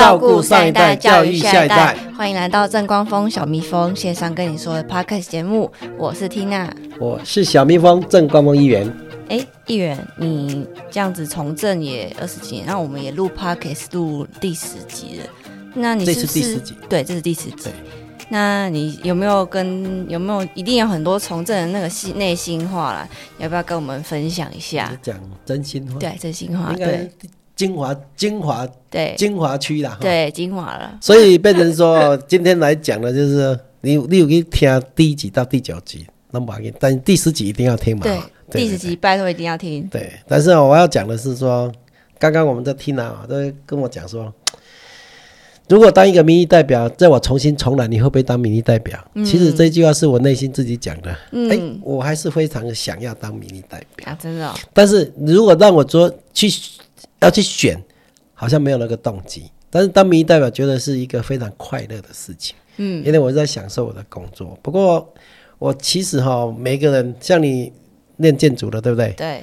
照顾上一代，教育下一代。欢迎来到正光峰小蜜蜂线上跟你说的 podcast 节目，我是缇娜，我是小蜜蜂正光峰议员。哎，议员，你这样子从政也二十几年，那我们也录 podcast 录第十集了，那你这是第十集？对，这是第十集。那你有没有跟有没有一定有很多从政的那个心内心话啦？要不要跟我们分享一下？讲真心话，对，真心话，对。精华，精华，对，精华区啦，对，精华了。所以变成说，今天来讲的就是你，你有去听第一集到第九集，那么但第十集一定要听嘛。对，第十集拜托一定要听。对，但是我要讲的是说，刚刚我们在听啊，都跟我讲说，如果当一个民意代表，在我重新重来，你会不会当民意代表？其实这句话是我内心自己讲的。哎，我还是非常想要当民意代表啊，真的。但是如果让我做去。要去选，好像没有那个动机。但是当民意代表，觉得是一个非常快乐的事情。嗯，因为我在享受我的工作。不过我其实哈，每个人像你练建筑的，对不对？对。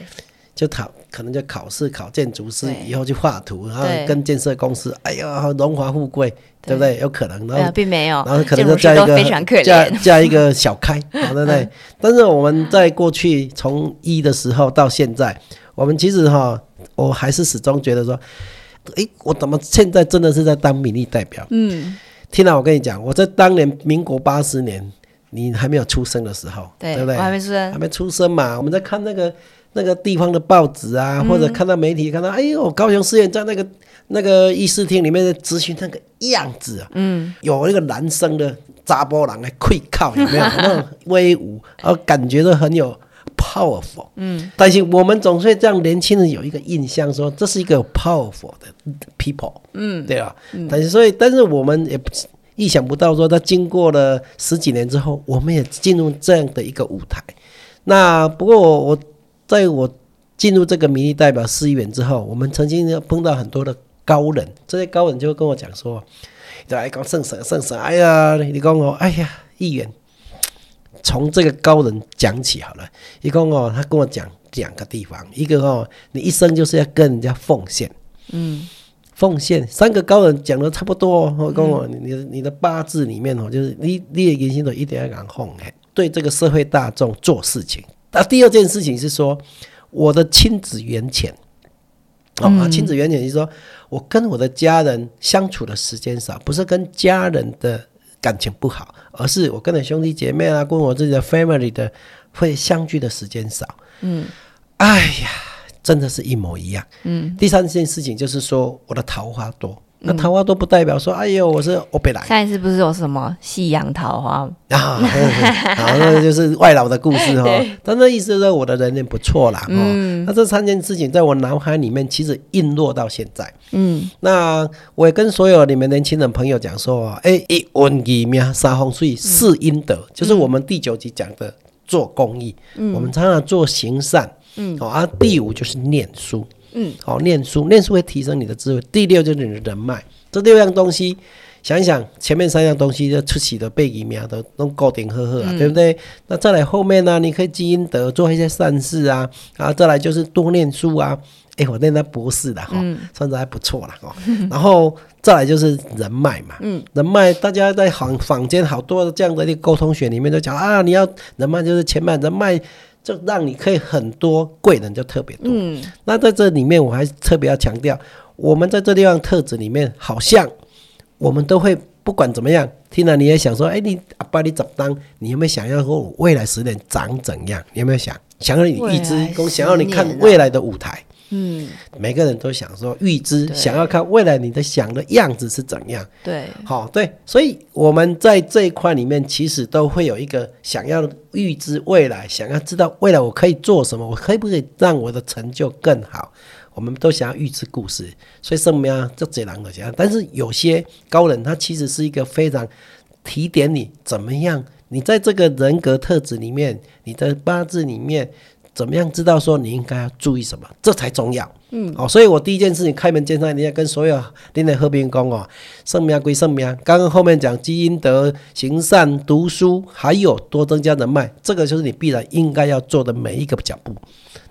就考，可能就考试考建筑师，以后去画图，然后跟建设公司，哎呀，荣华富贵，对不对？有可能。然后并没有。然后可能就加一个加加一个小开，对不对？但是我们在过去从一的时候到现在，我们其实哈。我还是始终觉得说，诶，我怎么现在真的是在当民意代表？嗯，听到我跟你讲，我在当年民国八十年，你还没有出生的时候，对不对？我还没出生，还没出生嘛。我们在看那个那个地方的报纸啊，或者看到媒体看到，哎呦，高雄市院在那个那个议事厅里面的咨询那个样子啊，嗯，有那个男生的扎波郎来跪靠，有没有 那种威武，然后感觉都很有。powerful，嗯，但是我们总是让年轻人有一个印象，说这是一个 powerful 的 people，嗯，对吧？但是所以，但是我们也不意想不到，说他经过了十几年之后，我们也进入这样的一个舞台。那不过我我在我进入这个民意代表市议员之后，我们曾经碰到很多的高人，这些高人就会跟我讲说，来讲圣神圣神，哎呀，你讲我，哎呀，议员。从这个高人讲起好了，一共哦，他跟我讲两个地方，一个哦，你一生就是要跟人家奉献，嗯，奉献。三个高人讲的差不多，我跟我你你的八字里面哦，就是你你的言行都一定要敢奉献，对这个社会大众做事情。那第二件事情是说，我的亲子缘浅，哦，亲子缘浅是说我跟我的家人相处的时间少，不是跟家人的。感情不好，而是我跟的兄弟姐妹啊，跟我自己的 family 的会相聚的时间少。嗯，哎呀，真的是一模一样。嗯，第三件事情就是说，我的桃花多。那桃花都不代表说，哎呦，我是欧北来。上一次不是有什么夕阳桃花啊？好，那就是外老的故事哈。但那意思是我的人缘不错啦。嗯。那这三件事情在我脑海里面其实印落到现在。嗯。那我也跟所有你们年轻人朋友讲说，哎，一文一命三风水四阴德，就是我们第九集讲的做公益。嗯。我们常常做行善。嗯。好啊，第五就是念书。嗯，好，念书，念书会提升你的智慧。第六就是你的人脉，这六样东西，想一想，前面三样东西就出奇的背疫苗都弄高顶呵呵啊，对不对？那再来后面呢？你可以积阴德，做一些善事啊，然后再来就是多念书啊。哎，我念到博士的哈，算是还不错了哈。然后再来就是人脉嘛，嗯，人脉，大家在坊坊间好多这样的一个沟通学里面都讲啊，你要人脉就是前面人脉。就让你可以很多贵人就特别多。嗯，那在这里面我还特别要强调，我们在这地方特质里面，好像我们都会不管怎么样，听了你也想说，哎，你阿爸你怎么当？你有没有想要说未来十年长怎样？你有没有想想要你预知，想要你看未来的舞台？嗯，每个人都想说预知，想要看未来你的想的样子是怎样。对，好，对，所以我们在这一块里面，其实都会有一个想要预知未来，想要知道未来我可以做什么，我可以不可以让我的成就更好？我们都想要预知故事，所以什么样就这两个讲。但是有些高人，他其实是一个非常提点你怎么样，你在这个人格特质里面，你的八字里面。怎么样知道说你应该要注意什么，这才重要。嗯，哦，所以我第一件事情开门见山，你要跟所有您的和平公哦，圣命归圣命。刚刚后面讲积阴德、行善、读书，还有多增加人脉，这个就是你必然应该要做的每一个脚步，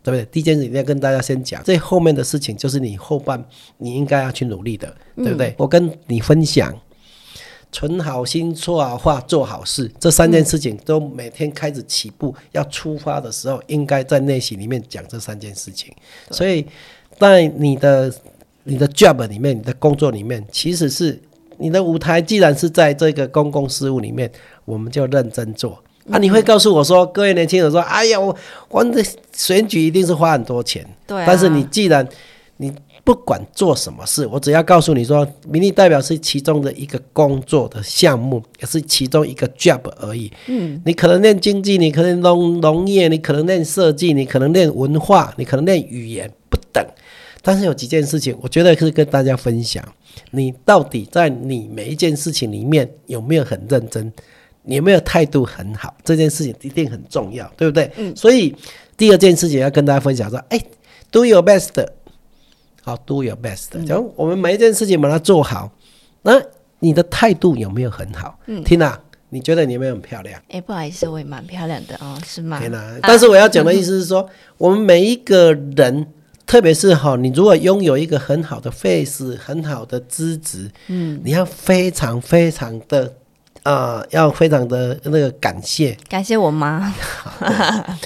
对不对？第一件事一定要跟大家先讲，这后面的事情就是你后半你应该要去努力的，对不对？我跟你分享。存好心、说好话、做好事，这三件事情都每天开始起步，要出发的时候，应该在内心里面讲这三件事情。所以，在你的你的 job 里面，你的工作里面，其实是你的舞台，既然是在这个公共事务里面，我们就认真做。啊，你会告诉我说，各位年轻人说，哎呀，我我的选举一定是花很多钱。对，但是你既然你。不管做什么事，我只要告诉你说，民意代表是其中的一个工作的项目，也是其中一个 job 而已。嗯，你可能练经济，你可能农农业，你可能练设计，你可能练文化，你可能练语言，不等。但是有几件事情，我觉得是跟大家分享，你到底在你每一件事情里面有没有很认真，你有没有态度很好，这件事情一定很重要，对不对？嗯。所以第二件事情要跟大家分享说，哎，do your best。好，do your best。假如我们每一件事情把它做好，那你的态度有没有很好？嗯，缇娜，你觉得你有没有很漂亮？哎，不好意思，我也蛮漂亮的哦，是吗？缇娜，但是我要讲的意思是说，我们每一个人，特别是哈，你如果拥有一个很好的 face，很好的资质，嗯，你要非常非常的。啊，要非常的那个感谢，感谢我妈。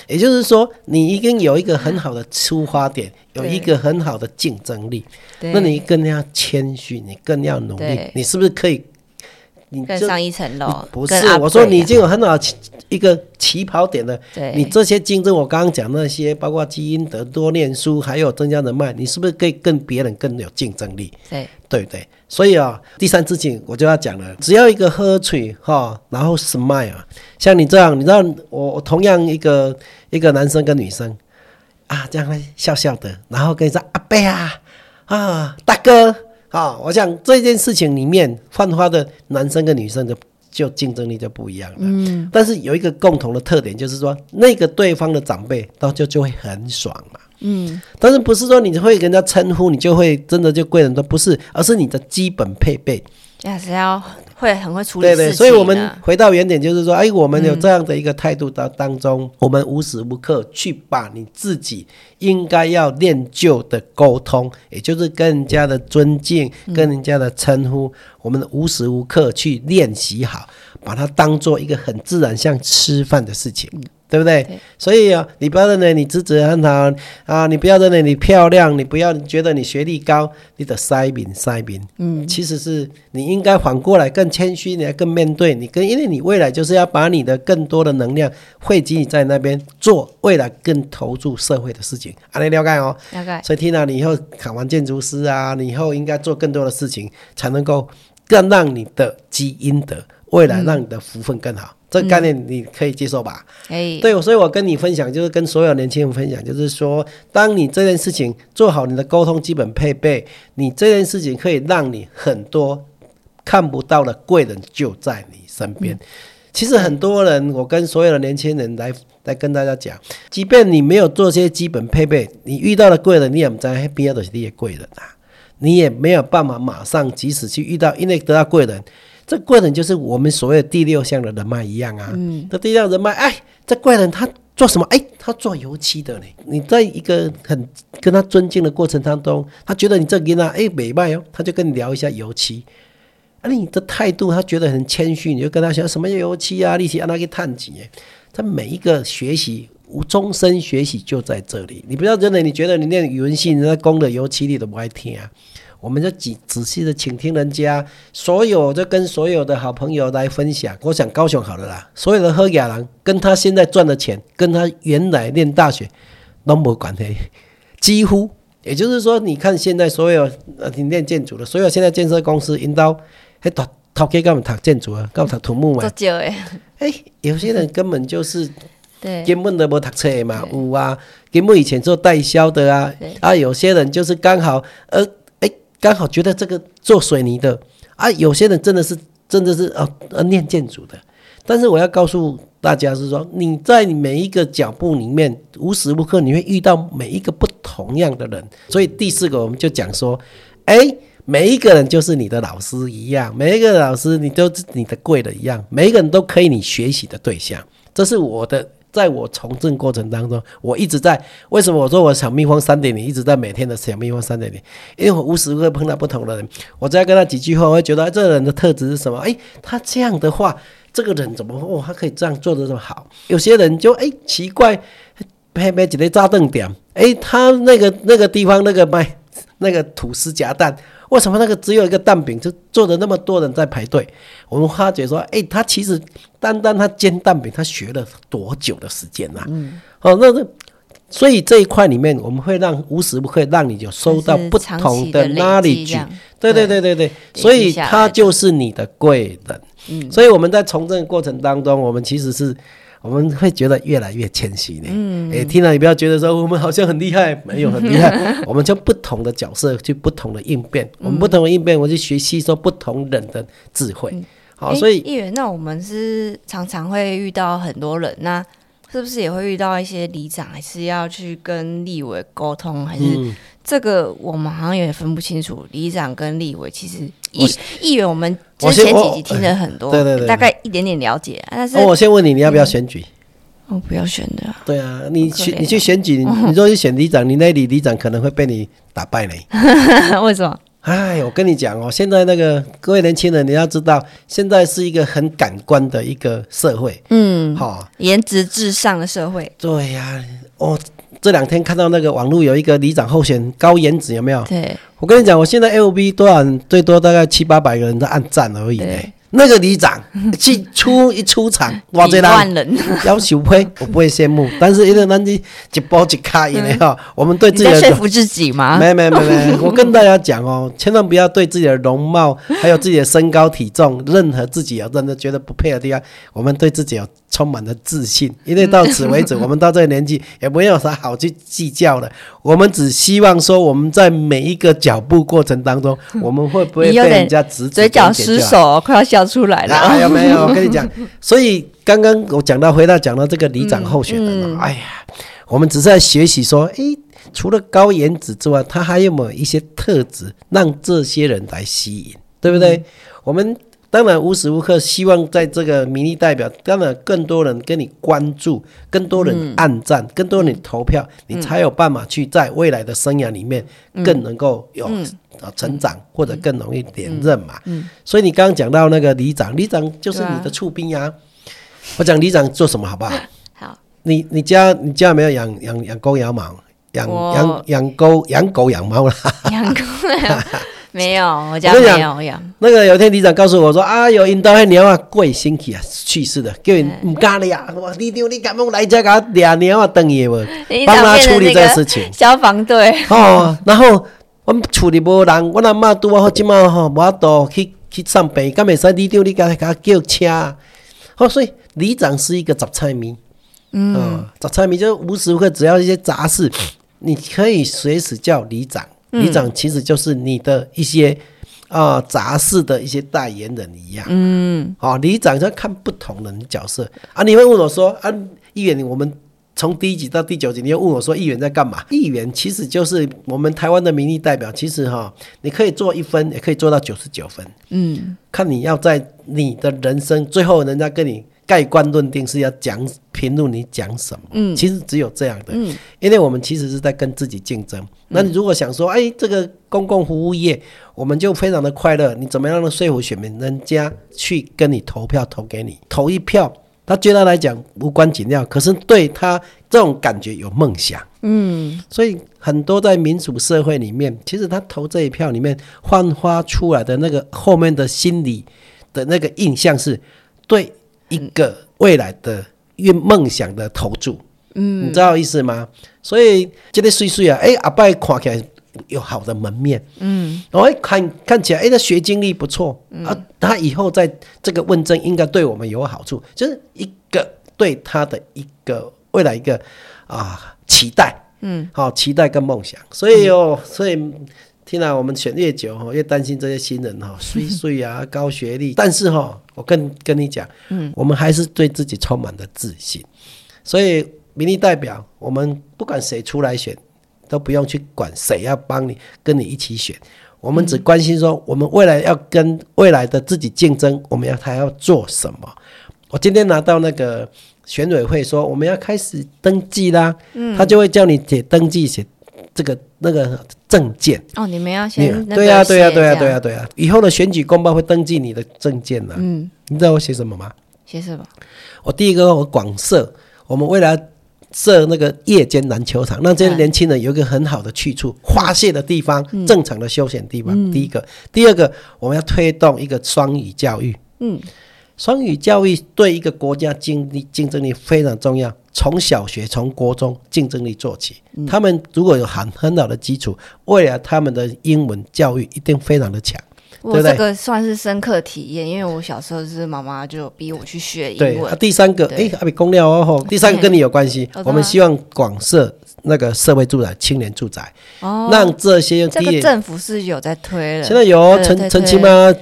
也就是说，你一定有一个很好的出发点，有一个很好的竞争力，那你更要谦虚，你更要努力，你是不是可以？你更上一层楼？不是，我说你已经有很好一个起跑点了。你这些竞争，我刚刚讲那些，包括基因的多念书，还有增加人脉，你是不是可以跟别人更有竞争力？对，对不对？所以啊，第三事情我就要讲了，只要一个喝水哈，然后 smile，像你这样，你知道我同样一个一个男生跟女生啊，这样笑笑的，然后跟你说阿贝啊啊大哥。啊，我想这件事情里面，犯花的男生跟女生的就竞争力就不一样了。嗯，但是有一个共同的特点，就是说那个对方的长辈到就就会很爽嘛。嗯，但是不是说你会跟人家称呼，你就会真的就贵人都不是，而是你的基本配备。也是要会很会处理对对，所以我们回到原点，就是说，哎，我们有这样的一个态度当当中，我们无时无刻去把你自己应该要练就的沟通，也就是跟人家的尊敬、跟人家的称呼，我们无时无刻去练习好，把它当做一个很自然像吃饭的事情。对不对？所以啊，你不要认为你资质很好啊，你不要认为你漂亮，你不要觉得你学历高，你的塞饼塞饼。嗯，其实是你应该反过来更谦虚，你要更面对你，跟因为你未来就是要把你的更多的能量汇集在那边做未来更投入社会的事情。啊，你了解哦？了解。所以听到你以后考完建筑师啊，你以后应该做更多的事情，才能够更让你的基因的未来让你的福分更好。这个概念你可以接受吧？哎，对，所以我跟你分享，就是跟所有年轻人分享，就是说，当你这件事情做好，你的沟通基本配备，你这件事情可以让你很多看不到的贵人就在你身边。其实很多人，我跟所有的年轻人来来跟大家讲，即便你没有做些基本配备，你遇到的贵人，你也不在必要的是这些贵人啊，你也没有办法马上即使去遇到，因为得到贵人。这贵人就是我们所谓的第六项的人脉一样啊。嗯，这第六人脉，哎，这贵人他做什么？哎，他做油漆的嘞。你在一个很跟他尊敬的过程当中，他觉得你这个人啊，哎，美卖哦，他就跟你聊一下油漆。啊，你的态度，他觉得很谦虚，你就跟他讲什么油漆啊，利息让他去探几。他每一个学习，无终身学习就在这里。你不要真的，你觉得你念语文系，人家攻的油漆你都不爱听啊。我们就仔仔细的倾听人家，所有就跟所有的好朋友来分享。我想高雄好了啦，所有的喝雅郎跟他现在赚的钱，跟他原来念大学都没关系，几乎。也就是说，你看现在所有呃你念建筑的，所有现在建设公司引导，还读头家干嘛读建筑啊？干嘛读土木嘛？多久诶？哎，有些人根本就是对根本都没读册嘛，有啊，根本以前做代销的啊，啊，有些人就是刚好呃。刚好觉得这个做水泥的啊，有些人真的是真的是啊呃念建筑的，但是我要告诉大家是说，你在每一个脚步里面，无时无刻你会遇到每一个不同样的人。所以第四个，我们就讲说，哎，每一个人就是你的老师一样，每一个老师你都是你的贵人一样，每一个人都可以你学习的对象。这是我的，在我从政过程当中，我一直在。为什么我说我小蜜蜂三点零一直在每天的小蜜蜂三点零？因为我无时无刻碰到不同的人，我只要跟他几句话，我会觉得这个人的特质是什么？哎，他这样的话。这个人怎么哦？他可以这样做的这么好？有些人就哎奇怪，拍拍几个炸弹点，哎，他那个那个地方那个卖那个吐司夹蛋，为什么那个只有一个蛋饼就做的那么多人在排队？我们发觉说，哎，他其实单单他煎蛋饼，他学了多久的时间呐？嗯，哦，那那所以这一块里面，我们会让无时不刻让你有收到不同的哪里去？对对对对对，所以他就是你的贵人。嗯，所以我们在从政过程当中，我们其实是我们会觉得越来越谦虚呢。嗯，哎，听了你不要觉得说我们好像很厉害，没有很厉害。我们就不同的角色去不同的应变，我们不同的应变，我去学习说不同人的智慧。好，所以议员，那我们是常常会遇到很多人，那是不是也会遇到一些里长，还是要去跟立委沟通，还是这个我们好像有点分不清楚。里长跟立委其实议议员我们。之前几集听了很多，对对对，大概一点点了解。但是，我先问你，你要不要选举？我不要选的。对啊，你去你去选举，你说 去选里长，你那里里长可能会被你打败呢。为什么？哎，我跟你讲哦，现在那个各位年轻人，你要知道，现在是一个很感官的一个社会。嗯，好，颜值至上的社会。对呀，哦。这两天看到那个网络有一个里长候选高颜值有没有？对，我跟你讲，我现在 L B 多少人？最多大概七八百个人在按赞而已嘞。那个里长去出一出场，哇，这万人 要求呸，我不会羡慕。但是因为咱这一波一卡以内哈，我们对自己的说服自己吗？没没没没，我跟大家讲哦，千万不要对自己的容貌，还有自己的身高体重，任何自己有真的觉得不配的地方，我们对自己有充满了自信。因为到此为止，我们到这个年纪也没有啥好去计较的。我们只希望说，我们在每一个脚步过程当中，我们会不会被人家指指嘴角失手，快要笑。出来了，有没有？我跟你讲，所以刚刚我讲到回到讲到这个里长候选人嘛，哎呀，我们只是在学习说，诶，除了高颜值之外，他还有没有一些特质让这些人来吸引，对不对？我们当然无时无刻希望在这个民意代表，当然更多人跟你关注，更多人暗赞，更多人投票，你才有办法去在未来的生涯里面更能够有。啊，成长或者更容易连任嘛。嗯，所以你刚刚讲到那个里长，里长就是你的触兵呀。我讲里长做什么好不好？好。你你家你家有没有养养养狗养猫？养养养狗养狗养猫啦。养狗 没有，我家没有养。那个有一天里长告诉我说啊，有引导那鸟啊，贵星期啊去世的，叫你唔干了呀。我你你敢不来家给俩鸟啊等爷我，帮他处理这个事情。消防队哦，然后。我处理无人，我阿嬷拄好即马吼无法度去去上班，敢袂使里长你甲甲叫车。好，所以里长是一个杂菜迷，嗯，杂菜迷就无时无刻只要一些杂事，你可以随时叫里长。里长其实就是你的一些啊杂事的一些代言人一样。嗯，好，里长要看不同的角色啊。你会问我说啊，议员，我们。从第一集到第九集，你又问我说议员在干嘛？议员其实就是我们台湾的民意代表。其实哈，你可以做一分，也可以做到九十九分。嗯，看你要在你的人生最后，人家跟你盖棺论定是要讲评论你讲什么。嗯，其实只有这样的。嗯，因为我们其实是在跟自己竞争。那你如果想说，哎，这个公共服务业，我们就非常的快乐。你怎么样的说服选民，人家去跟你投票，投给你，投一票。他对他来讲无关紧要，可是对他这种感觉有梦想，嗯，所以很多在民主社会里面，其实他投这一票里面焕发出来的那个后面的心理的那个印象，是对一个未来的愿梦想的投注，嗯，你知道意思吗？所以这个岁岁啊，哎，阿伯看起来。有好的门面，嗯，然后看看起来，哎，他学经历不错，嗯。啊，他以后在这个问政应该对我们有好处，就是一个对他的一个未来一个啊期待，嗯，好期待跟梦想，所以哦，所以听来我们选越久哈，越担心这些新人哈，岁岁啊，高学历。但是哈，我跟跟你讲，嗯，我们还是对自己充满了自信。所以民意代表，我们不管谁出来选，都不用去管谁要帮你跟你一起选。我们只关心说，我们未来要跟未来的自己竞争，我们要他要做什么。我今天拿到那个选委会说，我们要开始登记啦，嗯，他就会叫你写登记写。这个那个证件哦，你们要先对呀对呀对呀对呀对呀，以后的选举公报会登记你的证件呢。嗯，你知道我写什么吗？写什么？我第一个我广设，我们未来设那个夜间篮球场，让这些年轻人有一个很好的去处、发泄的地方、正常的休闲地方。第一个，第二个，我们要推动一个双语教育。嗯。双语教育对一个国家竞力竞争力非常重要，从小学从国中竞争力做起。他们如果有很很好的基础，未来他们的英文教育一定非常的强。我这个算是深刻体验，因为我小时候是妈妈就逼我去学英文。第三个，哎，阿比公料哦，第三个跟你有关系。我们希望广设那个社会住宅、青年住宅，让这些这个政府是有在推了。现在有陈陈清吗？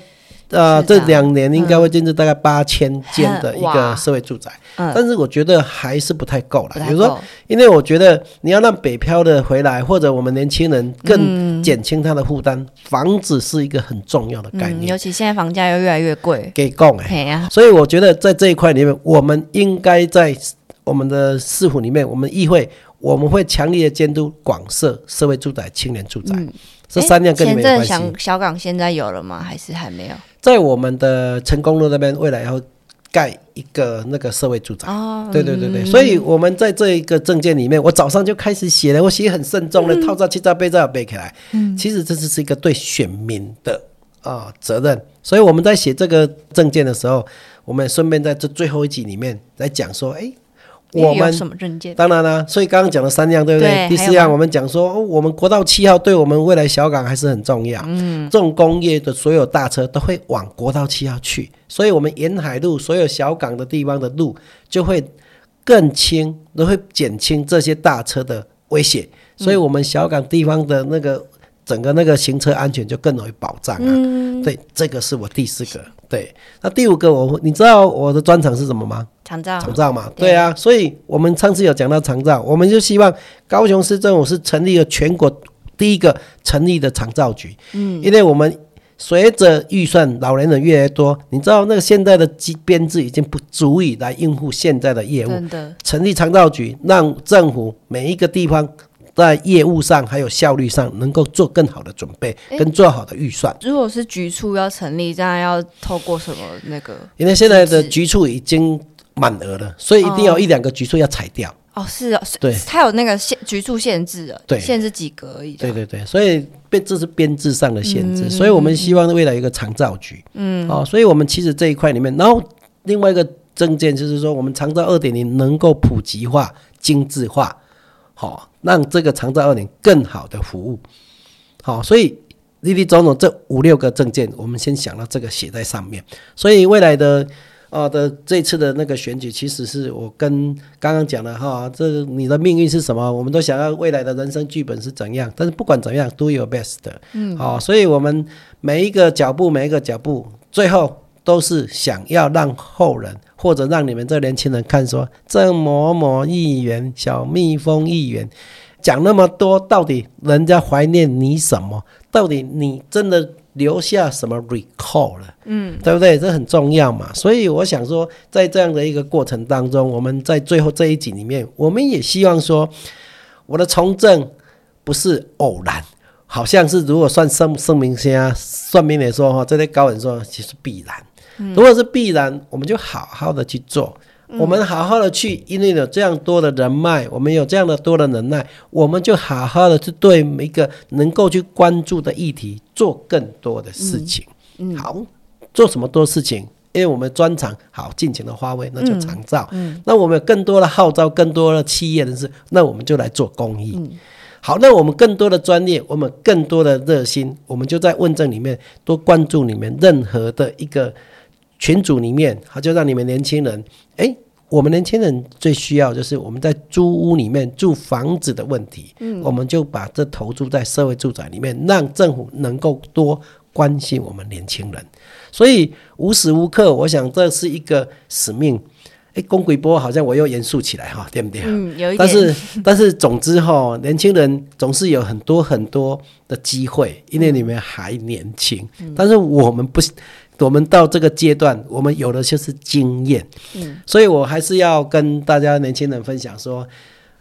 呃，这两年应该会建设大概八千间的一个社会住宅，但是我觉得还是不太够了。比如说，因为我觉得你要让北漂的回来，或者我们年轻人更减轻他的负担，房子是一个很重要的概念。尤其现在房价又越来越贵，给供哎，所以我觉得在这一块里面，我们应该在我们的市府里面，我们议会我们会强烈的监督广设社会住宅、青年住宅。这三样跟你没关系。小港现在有了吗？还是还没有？在我们的成功路那边，未来要盖一个那个社会住宅。哦，对对对对，所以我们在这一个证件里面，我早上就开始写了，我写很慎重的，套在七照背照背起来。嗯，其实这只是一个对选民的啊责任。所以我们在写这个证件的时候，我们顺便在这最后一集里面来讲说，哎。我们什么证件？当然啦，所以刚刚讲了三样，对不对？第四样，我们讲说，我们国道七号对我们未来小港还是很重要。嗯，重工业的所有大车都会往国道七号去，所以我们沿海路所有小港的地方的路就会更轻，都会减轻这些大车的威胁。所以，我们小港地方的那个整个那个行车安全就更容易保障啊。对，这个是我第四个。对，那第五个我，你知道我的专长是什么吗？长照，长照嘛，对啊，所以我们上次有讲到长照，我们就希望高雄市政府是成立了全国第一个成立的长照局。嗯，因为我们随着预算老年人越来越多，你知道那个现在的机编制已经不足以来应付现在的业务。成立长照局，让政府每一个地方。在业务上还有效率上，能够做更好的准备，跟做好的预算。如果是局处要成立，这样要透过什么那个？因为现在的局处已经满额了，所以一定要一两个局数要裁掉。哦，是啊，对，它有那个限局数限制的，对，限制几格而已。对对对，所以编这是编制上的限制，所以我们希望未来一个长照局。嗯，哦，所以我们其实这一块里面，然后另外一个证件就是说，我们长照二点零能够普及化、精致化。好，让这个长照二点更好的服务。好，所以立立总总这五六个证件，我们先想到这个写在上面。所以未来的啊的这次的那个选举，其实是我跟刚刚讲的哈，这你的命运是什么？我们都想要未来的人生剧本是怎样。但是不管怎样，do your best。嗯，好，所以我们每一个脚步，每一个脚步，最后都是想要让后人。或者让你们这年轻人看，说郑某某议员、小蜜蜂议员讲那么多，到底人家怀念你什么？到底你真的留下什么 recall 了？嗯，对不对？这很重要嘛。所以我想说，在这样的一个过程当中，我们在最后这一集里面，我们也希望说，我的从政不是偶然，好像是如果算生生明先算命来说哈，这些高人说其实必然。如果是必然，我们就好好的去做，我们好好的去，因为有这样多的人脉，我们有这样的多的能耐，我们就好好的去对每一个能够去关注的议题做更多的事情。嗯，好，做什么多事情？因为我们专长好，尽情的发挥，那就长照。嗯，那我们有更多的号召，更多的企业人士，那我们就来做公益。嗯，好，那我们更多的专业，我们更多的热心，我们就在问政里面多关注里面任何的一个。群组里面，他就让你们年轻人，哎，我们年轻人最需要就是我们在租屋里面住房子的问题，嗯，我们就把这投注在社会住宅里面，让政府能够多关心我们年轻人。所以无时无刻，我想这是一个使命。哎，公鬼波好像我又严肃起来哈，对不对？嗯，有一点。但是但是，总之哈，年轻人总是有很多很多的机会，因为你们还年轻。嗯但是我们不。我们到这个阶段，我们有的就是经验，嗯，所以我还是要跟大家年轻人分享说，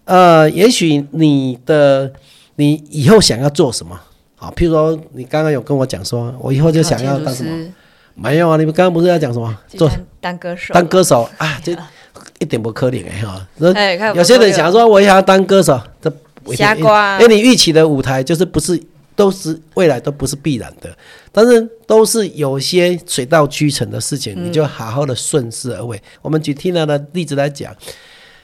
呃，也许你的你以后想要做什么，好，譬如说你刚刚有跟我讲说，我以后就想要当什么，没有啊，你们刚刚不是要讲什么？做当歌手，当歌手。啊，这一点不可怜哎哈，有些人想说我也要当歌手，这瞎瓜，因为你预期的舞台就是不是。都是未来都不是必然的，但是都是有些水到渠成的事情，你就好好的顺势而为。我们举 Tina 的例子来讲，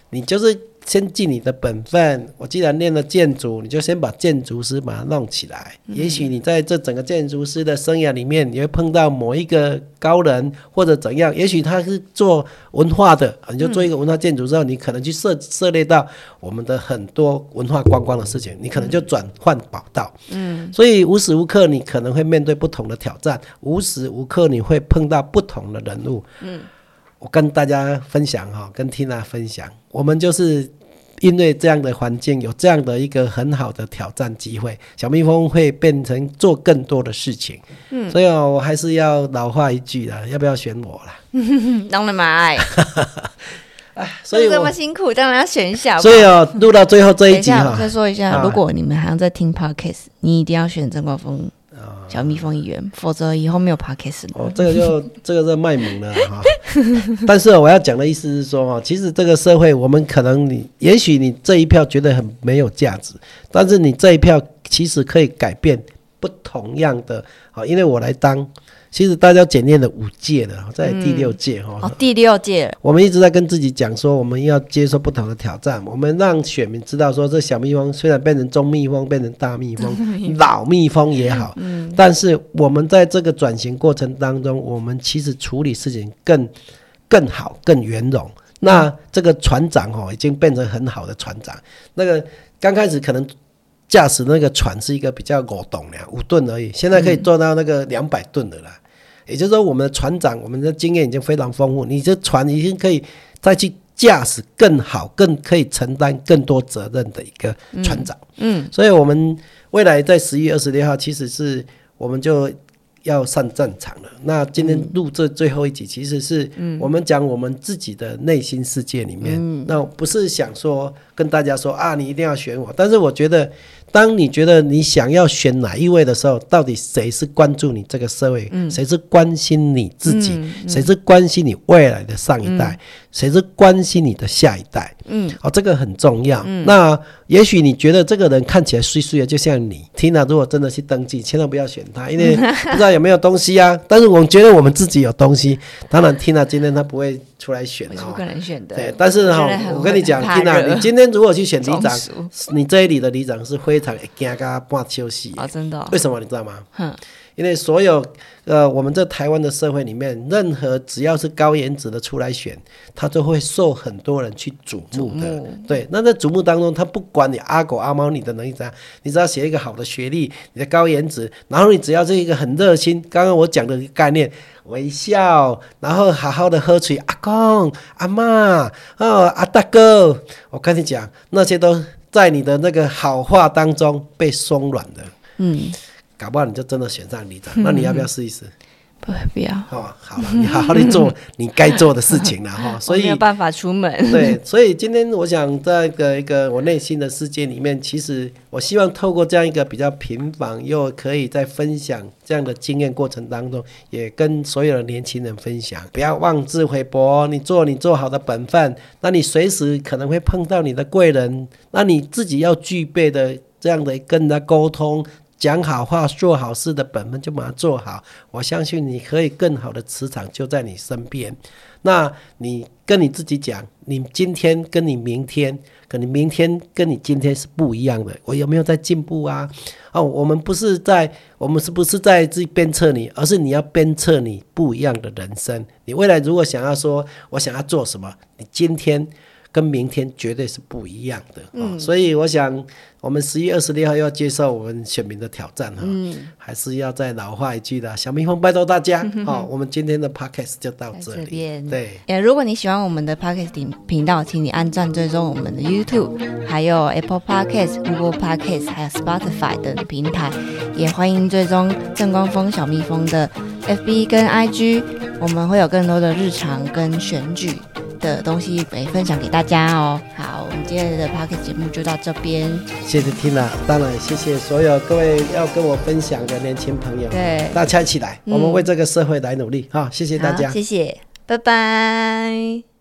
你就是。先尽你的本分。我既然练了建筑，你就先把建筑师把它弄起来。也许你在这整个建筑师的生涯里面，你会碰到某一个高人或者怎样。也许他是做文化的，你就做一个文化建筑之后，你可能去涉涉猎到我们的很多文化观光的事情，你可能就转换跑道。嗯，所以无时无刻你可能会面对不同的挑战，无时无刻你会碰到不同的人物。嗯。我跟大家分享哈，跟 Tina 分享，我们就是因为这样的环境，有这样的一个很好的挑战机会，小蜜蜂会变成做更多的事情。嗯，所以我还是要老话一句了，要不要选我啦？当然买。哎，所以这么辛苦，当然要选一下。所以哦，录到最后这一集哈，再说一下，如果你们还在听 Podcast，你一定要选曾国峰。小蜜蜂议员，否则以后没有 podcast 哦，这个就 这个是卖萌了哈。但是我要讲的意思是说哈，其实这个社会，我们可能你，也许你这一票觉得很没有价值，但是你这一票其实可以改变不同样的啊，因为我来当。其实大家检验了五届了，在第六届哈。哦，第六届。我们一直在跟自己讲说，我们要接受不同的挑战。我们让选民知道说，这小蜜蜂虽然变成中蜜蜂，变成大蜜蜂，老蜜蜂也好，嗯，但是我们在这个转型过程当中，我们其实处理事情更更好、更圆融。那这个船长哦，已经变成很好的船长。那个刚开始可能。驾驶那个船是一个比较五吨的五吨而已，现在可以做到那个两百吨的了。也就是说，我们的船长，我们的经验已经非常丰富，你这船已经可以再去驾驶更好、更可以承担更多责任的一个船长。嗯，所以我们未来在十一月二十六号，其实是我们就。要上战场了。那今天录这最后一集，其实是我们讲我们自己的内心世界里面。那不是想说跟大家说啊，你一定要选我。但是我觉得，当你觉得你想要选哪一位的时候，到底谁是关注你这个社会？谁是关心你自己？谁是关心你未来的上一代？谁是关心你的下一代？嗯，哦，这个很重要。那也许你觉得这个人看起来衰衰的，就像你。Tina 如果真的去登记，千万不要选他，因为 不知道有没有东西啊。但是我觉得我们自己有东西。当然，Tina 今天他不会出来选哦，不可能选的。对，但是哈，我跟你讲，Tina，你今天如果去选里长，你这一里的里长是非常惊噶半休息啊，真的。为什么你知道吗？因为所有呃，我们在台湾的社会里面，任何只要是高颜值的出来选，他都会受很多人去瞩目的。对，那在瞩目当中，他不管你阿狗阿猫，你的能力怎样，你只要写一个好的学历，你的高颜值，然后你只要是一个很热心，刚刚我讲的概念，微笑，然后好好的喝水，阿公阿妈哦，阿大哥，我跟你讲，那些都在你的那个好话当中被松软的。嗯。搞不好你就真的选上里长，那你要不要试一试？不，不要。哦，好了，你好好的做 你该做的事情了哈。所以没有办法出门。对，所以今天我想在一个一个我内心的世界里面，其实我希望透过这样一个比较平凡又可以在分享这样的经验过程当中，也跟所有的年轻人分享，不要妄自菲薄，你做你做好的本分，那你随时可能会碰到你的贵人，那你自己要具备的这样的跟人家沟通。讲好话、做好事的本分就把它做好。我相信你可以更好的磁场就在你身边。那你跟你自己讲，你今天跟你明天，可能明天跟你今天是不一样的。我有没有在进步啊？哦，我们不是在，我们是不是在自己鞭策你，而是你要鞭策你不一样的人生。你未来如果想要说，我想要做什么，你今天。跟明天绝对是不一样的，嗯，所以我想，我们十一月二十六号要接受我们选民的挑战哈，嗯，还是要再老话一句的，小蜜蜂拜托大家，好，我们今天的 podcast 就到这里，对，也，如果你喜欢我们的 podcast 频道，请你按赞追踪我们的 YouTube，还有 Apple Podcast、Google Podcast，还有 Spotify 等平台，也欢迎追踪正光峰小蜜蜂的 FB 跟 IG，我们会有更多的日常跟选举。的东西来分享给大家哦。好，我们今天的 p o c k e t 节目就到这边。谢谢听了，当然谢谢所有各位要跟我分享的年轻朋友。对，大家一起来，我们为这个社会来努力。好，谢谢大家，谢谢，拜拜。